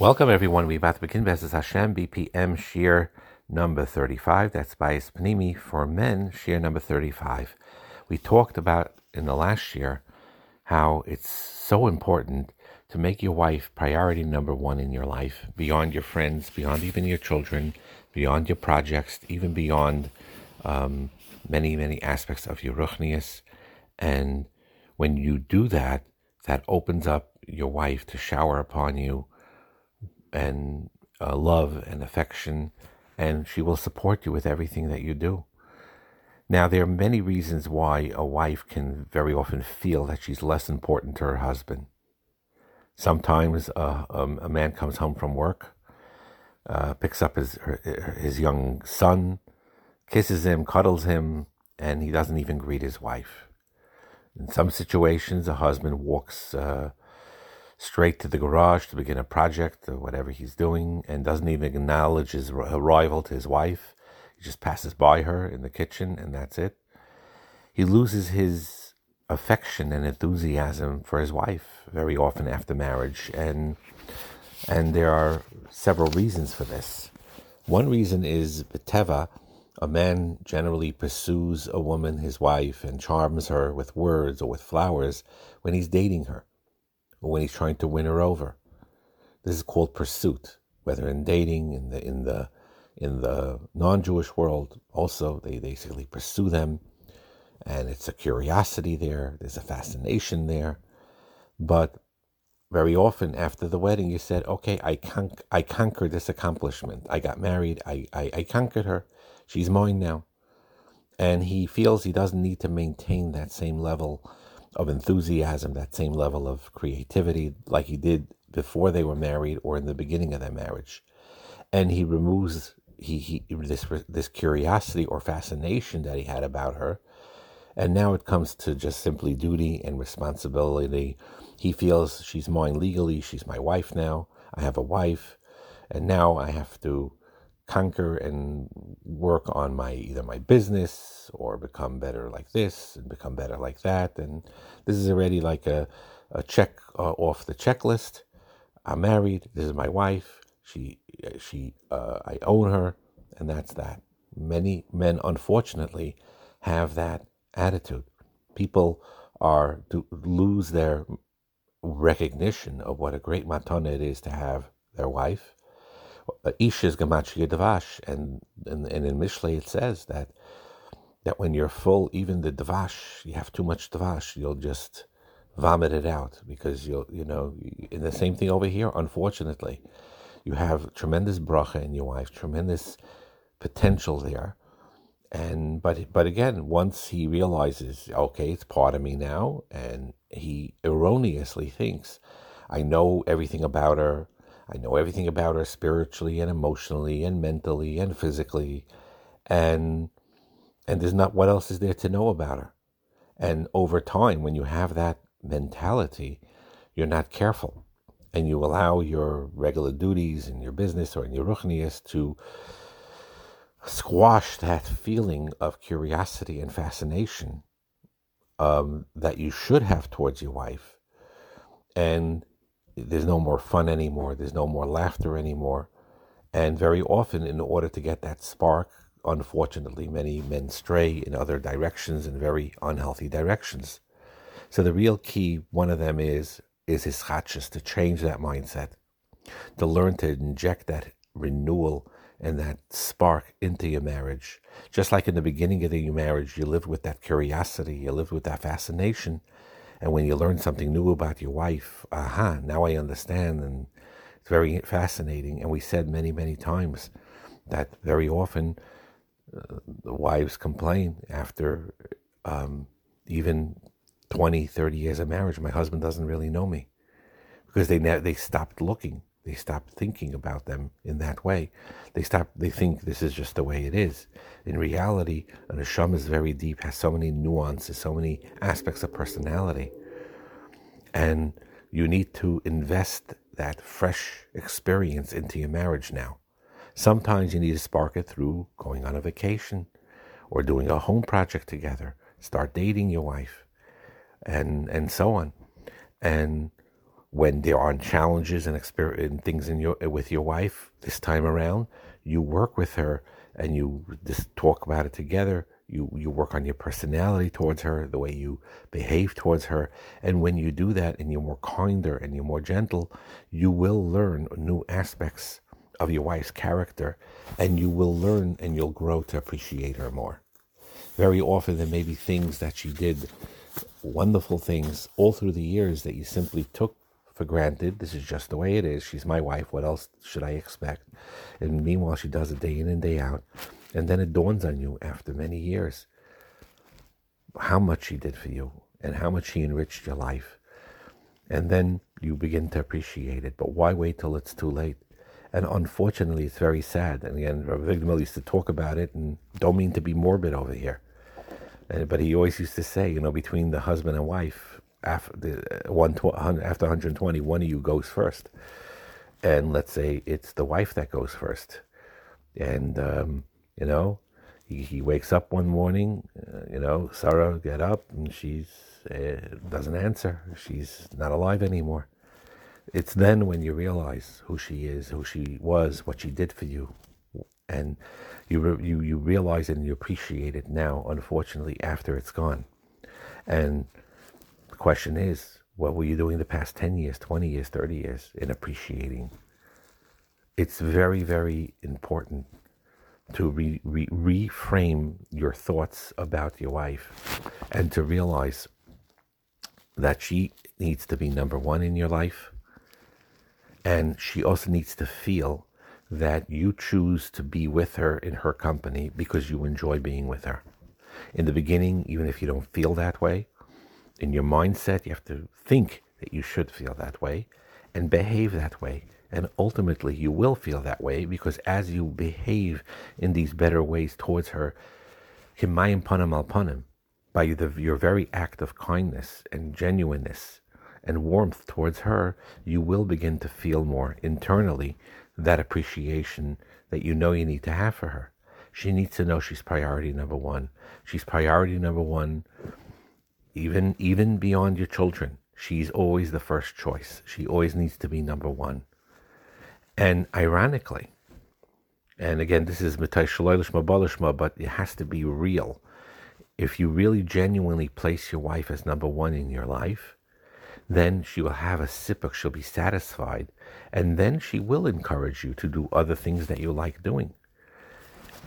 Welcome, everyone. We're about to begin B'ezras Hashem BPM Shiur number 35. That's Bayis Panimi for men, Shiur number 35. We talked about in the last year how it's so important to make your wife priority number one in your life, beyond your friends, beyond even your children, beyond your projects, even beyond um, many, many aspects of your ruchnius. And when you do that, that opens up your wife to shower upon you and uh, love and affection, and she will support you with everything that you do. Now, there are many reasons why a wife can very often feel that she's less important to her husband. Sometimes uh, um, a man comes home from work, uh, picks up his his young son, kisses him, cuddles him, and he doesn't even greet his wife. In some situations, a husband walks uh, straight to the garage to begin a project or whatever he's doing and doesn't even acknowledge his arrival to his wife. He just passes by her in the kitchen and that's it. He loses his affection and enthusiasm for his wife very often after marriage and and there are several reasons for this. One reason is Teva, a man generally pursues a woman, his wife, and charms her with words or with flowers when he's dating her or when he's trying to win her over. This is called pursuit, whether in dating, in the in the in the non-Jewish world, also they basically pursue them, and it's a curiosity there. There's a fascination there, but very often after the wedding, you said, "Okay, I con- I conquered this accomplishment. I got married. I, I I conquered her. She's mine now." And he feels he doesn't need to maintain that same level of enthusiasm, that same level of creativity, like he did before they were married or in the beginning of their marriage. And he removes he, he this this curiosity or fascination that he had about her, and now it comes to just simply duty and responsibility. He feels she's mine legally. She's my wife now. I have a wife, and now I have to conquer and work on my either my business or become better like this and become better like that and this is already like a, a check uh, off the checklist. I'm married. This is my wife. She she uh, i own her and that's that. Many men unfortunately have that attitude. People are to lose their recognition of what a great matana it is to have their wife. Ish is gematria dvash, and, and in Mishlei it says that that when you're full, even the dvash, you have too much dvash, you'll just vomit it out because you'll you know. In the same thing over here, unfortunately, you have tremendous bracha in your wife, tremendous potential there, and but but again, once he realizes, okay, it's part of me now, and he erroneously thinks, I know everything about her. I know everything about her spiritually and emotionally and mentally and physically. And and there's not what else is there to know about her. And over time, when you have that mentality, you're not careful and you allow your regular duties in your business or in your ruchnius to squash that feeling of curiosity and fascination um, that you should have towards your wife. And there's no more fun anymore, there's no more laughter anymore. And very often, in order to get that spark, unfortunately, many men stray in other directions, in very unhealthy directions. So the real key, one of them is is hischadshus, to change that mindset, to learn to inject that renewal and that spark into your marriage. Just like in the beginning of your marriage, you lived with that curiosity, you lived with that fascination, and when you learn something new about your wife, aha, now I understand. And it's very fascinating. And we said many, many times that very often the wives complain after um, even 20, 30 years of marriage. My husband doesn't really know me because they, ne- they stopped looking. They stopped thinking about them in that way. They stop. They think this is just the way it is. In reality, an neshama is very deep, has so many nuances, so many aspects of personality, and you need to invest that fresh experience into your marriage now. Sometimes you need to spark it through going on a vacation or doing a home project together. Start dating your wife, and and so on, and when there are challenges and, and things in your with your wife this time around, you work with her and you just talk about it together. You you work on your personality towards her, the way you behave towards her, and when you do that and you're more kinder and you're more gentle, you will learn new aspects of your wife's character, and you will learn and you'll grow to appreciate her more. Very often there may be things that she did, wonderful things all through the years that you simply took for granted. This is just the way it is. She's my wife. What else should I expect? And meanwhile, she does it day in and day out. And then it dawns on you after many years how much she did for you and how much she enriched your life. And then you begin to appreciate it. But why wait till it's too late? And unfortunately, it's very sad. And again, Avigdor Miller used to talk about it, and don't mean to be morbid over here. But he always used to say, you know, between the husband and wife, after the one after 120, one of you goes first, and let's say it's the wife that goes first, and um, you know, he, he wakes up one morning, uh, you know, Sarah get up and she's uh, doesn't answer. She's not alive anymore. It's then when you realize who she is, who she was, what she did for you, and you re- you you realize it and you appreciate it now. Unfortunately, after it's gone, and the question is, what were you doing the past 10 years, 20 years, 30 years in appreciating? It's very, very important to re, re, reframe your thoughts about your wife and to realize that she needs to be number one in your life. And she also needs to feel that you choose to be with her in her company because you enjoy being with her. In the beginning, even if you don't feel that way, in your mindset, you have to think that you should feel that way and behave that way. And ultimately, you will feel that way because as you behave in these better ways towards her, al by the, your very act of kindness and genuineness and warmth towards her, you will begin to feel more internally that appreciation that you know you need to have for her. She needs to know she's priority number one. She's priority number one even even beyond your children she's always the first choice she always needs to be number one and ironically and again this is but it has to be real if you really genuinely place your wife as number one in your life then she will have a sipuk she'll be satisfied and then she will encourage you to do other things that you like doing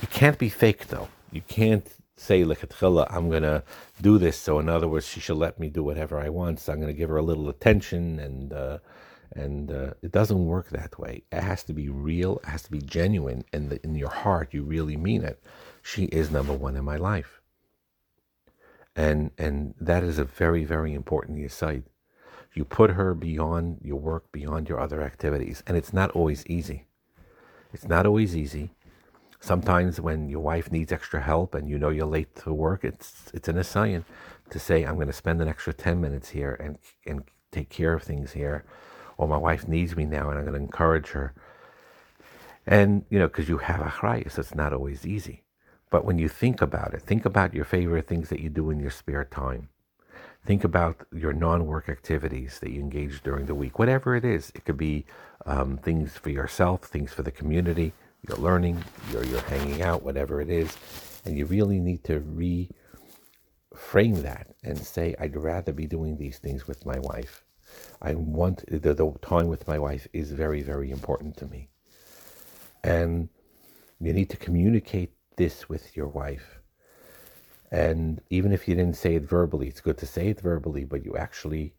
you can't be fake though you can't say lechatchila, I'm going to do this. So in other words, she should let me do whatever I want. So I'm going to give her a little attention, and uh, and uh, it doesn't work that way. It has to be real. It has to be genuine, and in your heart, you really mean it. She is number one in my life, and and that is a very very important aside. You put her beyond your work, beyond your other activities, and it's not always easy. It's not always easy Sometimes when your wife needs extra help and you know you're late to work, it's it's an assignment to say I'm going to spend an extra ten minutes here and and take care of things here, or my wife needs me now and I'm going to encourage her. And you know because you have a chrayas, it's not always easy. But when you think about it, think about your favorite things that you do in your spare time. Think about your non-work activities that you engage during the week, whatever it is. It could be um, things for yourself, things for the community you're learning, you're, you're hanging out, whatever it is. And you really need to reframe that and say, I'd rather be doing these things with my wife. I want the, the time with my wife is very, very important to me. And you need to communicate this with your wife. And even if you didn't say it verbally, it's good to say it verbally, but you actually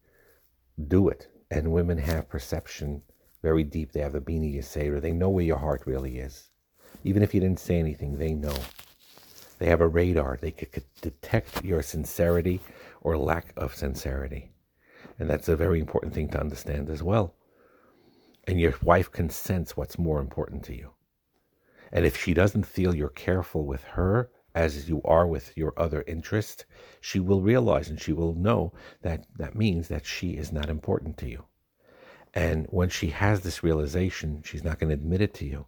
do it. And women have perception very deep. They have a bina yesera. They know where your heart really is. Even if you didn't say anything, they know. They have a radar. They could detect your sincerity or lack of sincerity. And that's a very important thing to understand as well. And your wife can sense what's more important to you. And if she doesn't feel you're careful with her as you are with your other interest, she will realize and she will know that that means that she is not important to you. And when she has this realization, she's not going to admit it to you.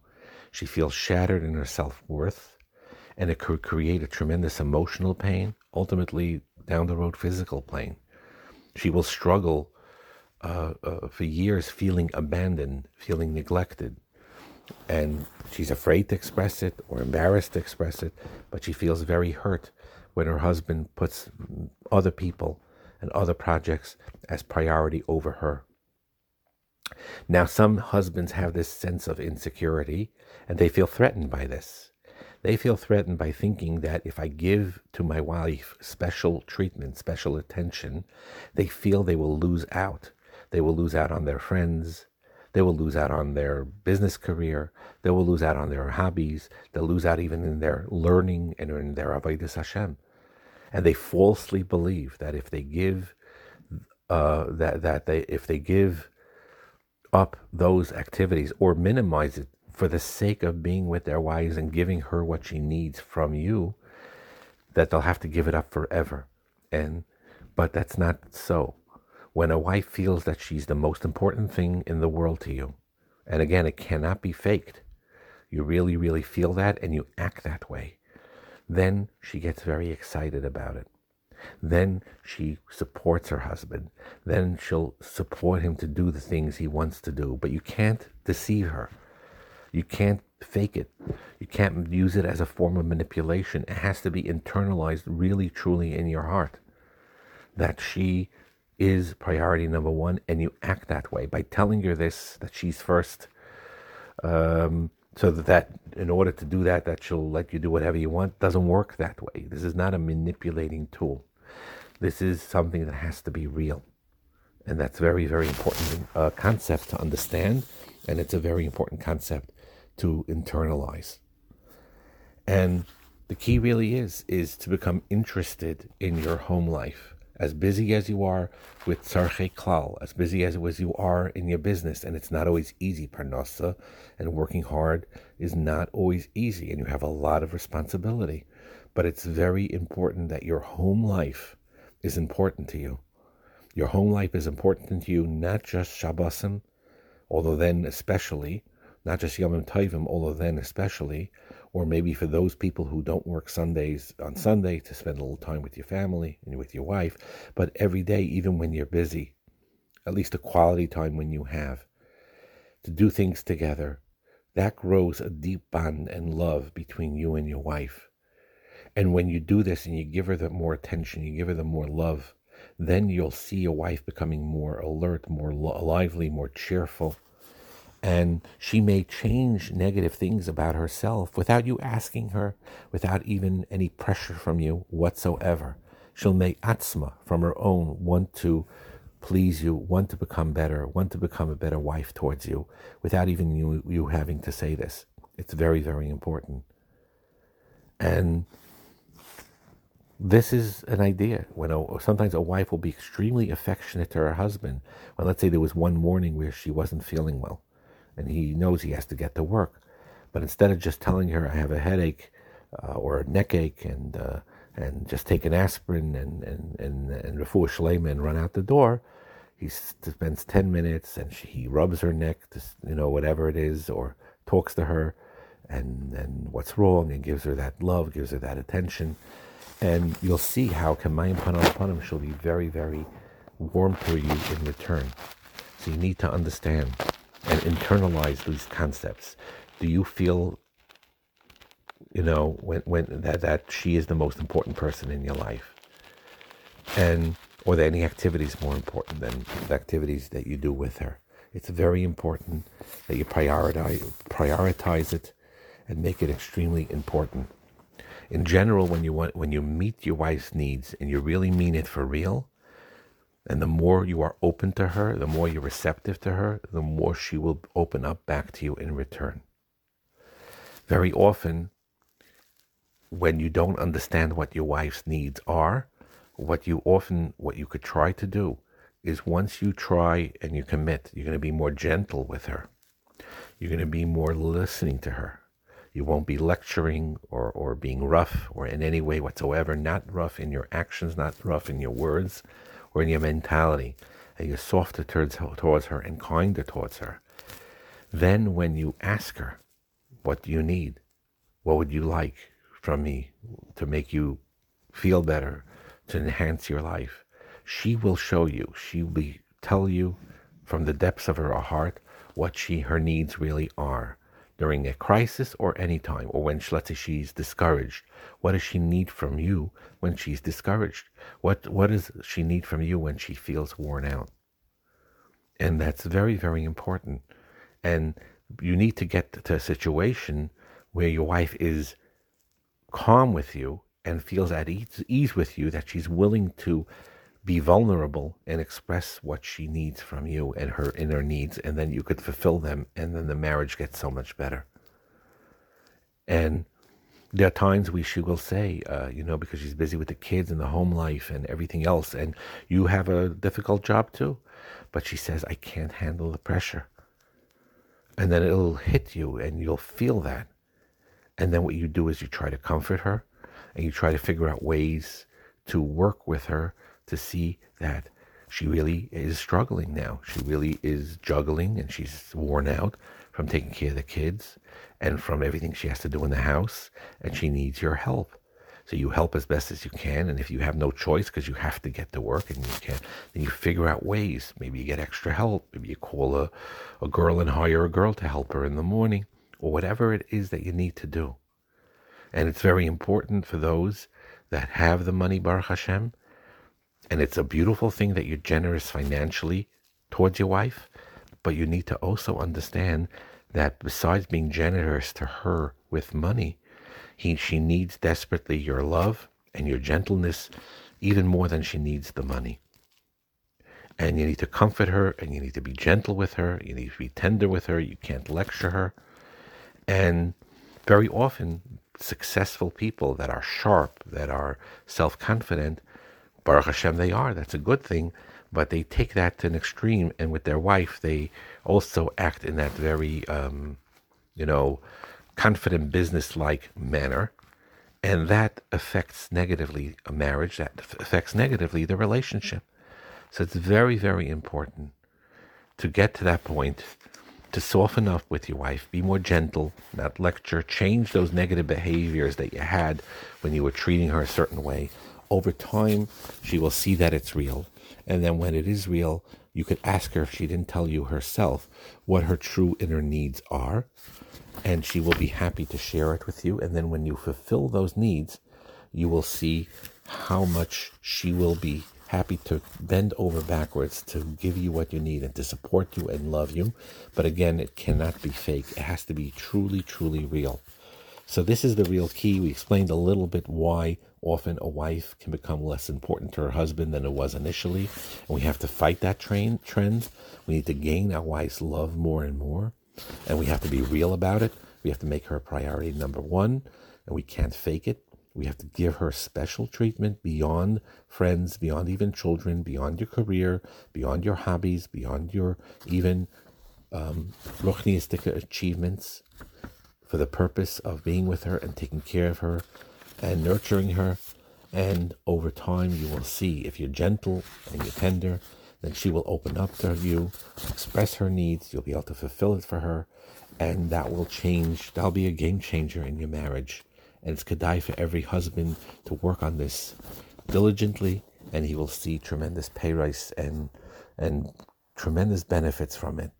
She feels shattered in her self worth, and it could create a tremendous emotional pain, ultimately down the road, physical pain. She will struggle uh, uh, for years feeling abandoned, feeling neglected. And she's afraid to express it or embarrassed to express it, but she feels very hurt when her husband puts other people and other projects as priority over her. Now, some husbands have this sense of insecurity and they feel threatened by this. They feel threatened by thinking that if I give to my wife special treatment, special attention, they feel they will lose out. They will lose out on their friends. They will lose out on their business career. They will lose out on their hobbies. They'll lose out even in their learning and in their avodas Hashem. And they falsely believe that if they give, uh, that that they if they give up those activities or minimize it for the sake of being with their wives and giving her what she needs from you, that they'll have to give it up forever. And but that's not so. When a wife feels that she's the most important thing in the world to you, and again, it cannot be faked. You really, really feel that and you act that way. Then she gets very excited about it. Then she supports her husband. Then she'll support him to do the things he wants to do. But you can't deceive her. You can't fake it. You can't use it as a form of manipulation. It has to be internalized really, truly in your heart that she is priority number one, and you act that way by telling her this that she's first. Um, so that, that in order to do that, that she'll let you do whatever you want doesn't work that way. This is not a manipulating tool. This is something that has to be real, and that's very, very important uh, concept to understand, and it's a very important concept to internalize. And the key really is is to become interested in your home life. As busy as you are with Tzarchei Klal, as busy as, as you are in your business, and it's not always easy, Parnasa, and working hard is not always easy, and you have a lot of responsibility. But it's very important that your home life is important to you. Your home life is important to you, not just Shabbosim, although then especially, not just Yom Tovim, although then especially, or maybe for those people who don't work Sundays on Sunday to spend a little time with your family and with your wife, but every day, even when you're busy, at least a quality time when you have, to do things together, that grows a deep bond and love between you and your wife. And when you do this and you give her the more attention, you give her the more love, then you'll see your wife becoming more alert, more lively, more cheerful and she may change negative things about herself without you asking her, without even any pressure from you whatsoever. She'll make atzma from her own want to please you, want to become better, want to become a better wife towards you, without even you, you having to say this. It's very, very important. And this is an idea when a, sometimes a wife will be extremely affectionate to her husband. Well, let's say there was one morning where she wasn't feeling well and he knows he has to get to work. But instead of just telling her I have a headache uh, or a neck ache and uh, and just take an aspirin and and and and refuah shlema and run out the door, he spends ten minutes and she, he rubs her neck, to, you know whatever it is, or talks to her, and and what's wrong and gives her that love, gives her that attention, and you'll see how kamayim panam panam she'll be very very warm to you in return. So you need to understand and internalize these concepts? Do you feel, you know, when when that that she is the most important person in your life, and or that any activities more important than the activities that you do with her? It's very important that you prioritize prioritize it and make it extremely important. In general, when you want when you meet your wife's needs and you really mean it for real, and the more you are open to her, the more you're receptive to her, the more she will open up back to you in return. Very often, when you don't understand what your wife's needs are, what you often, what you could try to do is once you try and you commit, you're going to be more gentle with her. You're going to be more listening to her. You won't be lecturing or, or being rough or in any way whatsoever, not rough in your actions, not rough in your words, or in your mentality, and you're softer towards, towards her and kinder towards her, then when you ask her, what do you need? What would you like from me to make you feel better, to enhance your life? She will show you. She will tell you from the depths of her heart what she her needs really are during a crisis or any time, or when let's say she's discouraged. What does she need from you when she's discouraged? What what does she need from you when she feels worn out? And that's very, very important. And you need to get to a situation where your wife is calm with you and feels at ease, ease with you, that she's willing to be vulnerable and express what she needs from you and her inner needs, and then you could fulfill them, and then the marriage gets so much better. And there are times we she will say, uh, you know, because she's busy with the kids and the home life and everything else, and you have a difficult job too. But she says, I can't handle the pressure. And then it'll hit you and you'll feel that. And then what you do is you try to comfort her and you try to figure out ways to work with her to see that she really is struggling now. She really is juggling and she's worn out from taking care of the kids and from everything she has to do in the house and she needs your help. So you help as best as you can, and if you have no choice because you have to get to work and you can't, then you figure out ways. Maybe you get extra help. Maybe you call a, a girl and hire a girl to help her in the morning, or whatever it is that you need to do. And it's very important for those that have the money, Baruch Hashem. And it's a beautiful thing that you're generous financially towards your wife, but you need to also understand that besides being generous to her with money, he, she needs desperately your love and your gentleness even more than she needs the money. And you need to comfort her and you need to be gentle with her. You need to be tender with her. You can't lecture her. And very often, successful people that are sharp, that are self confident, Baruch Hashem, they are. That's a good thing. But they take that to an extreme. And with their wife, they also act in that very, um, you know, confident, business-like manner, and that affects negatively a marriage. That affects negatively the relationship. So it's very, very important to get to that point, to soften up with your wife, be more gentle, not lecture, change those negative behaviors that you had when you were treating her a certain way. Over time, she will see that it's real. And then when it is real, you could ask her if she didn't tell you herself what her true inner needs are and she will be happy to share it with you. And then when you fulfill those needs, you will see how much she will be happy to bend over backwards to give you what you need and to support you and love you. But again, it cannot be fake. It has to be truly, truly real. So this is the real key. We explained a little bit why often a wife can become less important to her husband than it was initially. And we have to fight that train trend. We need to gain our wife's love more and more. And we have to be real about it. We have to make her a priority number one, and we can't fake it. We have to give her special treatment beyond friends, beyond even children, beyond your career, beyond your hobbies, beyond your even um, achievements for the purpose of being with her and taking care of her and nurturing her. And over time, you will see if you're gentle and you're tender then she will open up to you, express her needs. You'll be able to fulfill it for her, and that will change. That'll be a game changer in your marriage. And it's kedai for every husband to work on this diligently, and he will see tremendous pay rise and and tremendous benefits from it.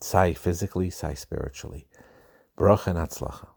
Sai physically, sai spiritually. Baruch and atzlacha.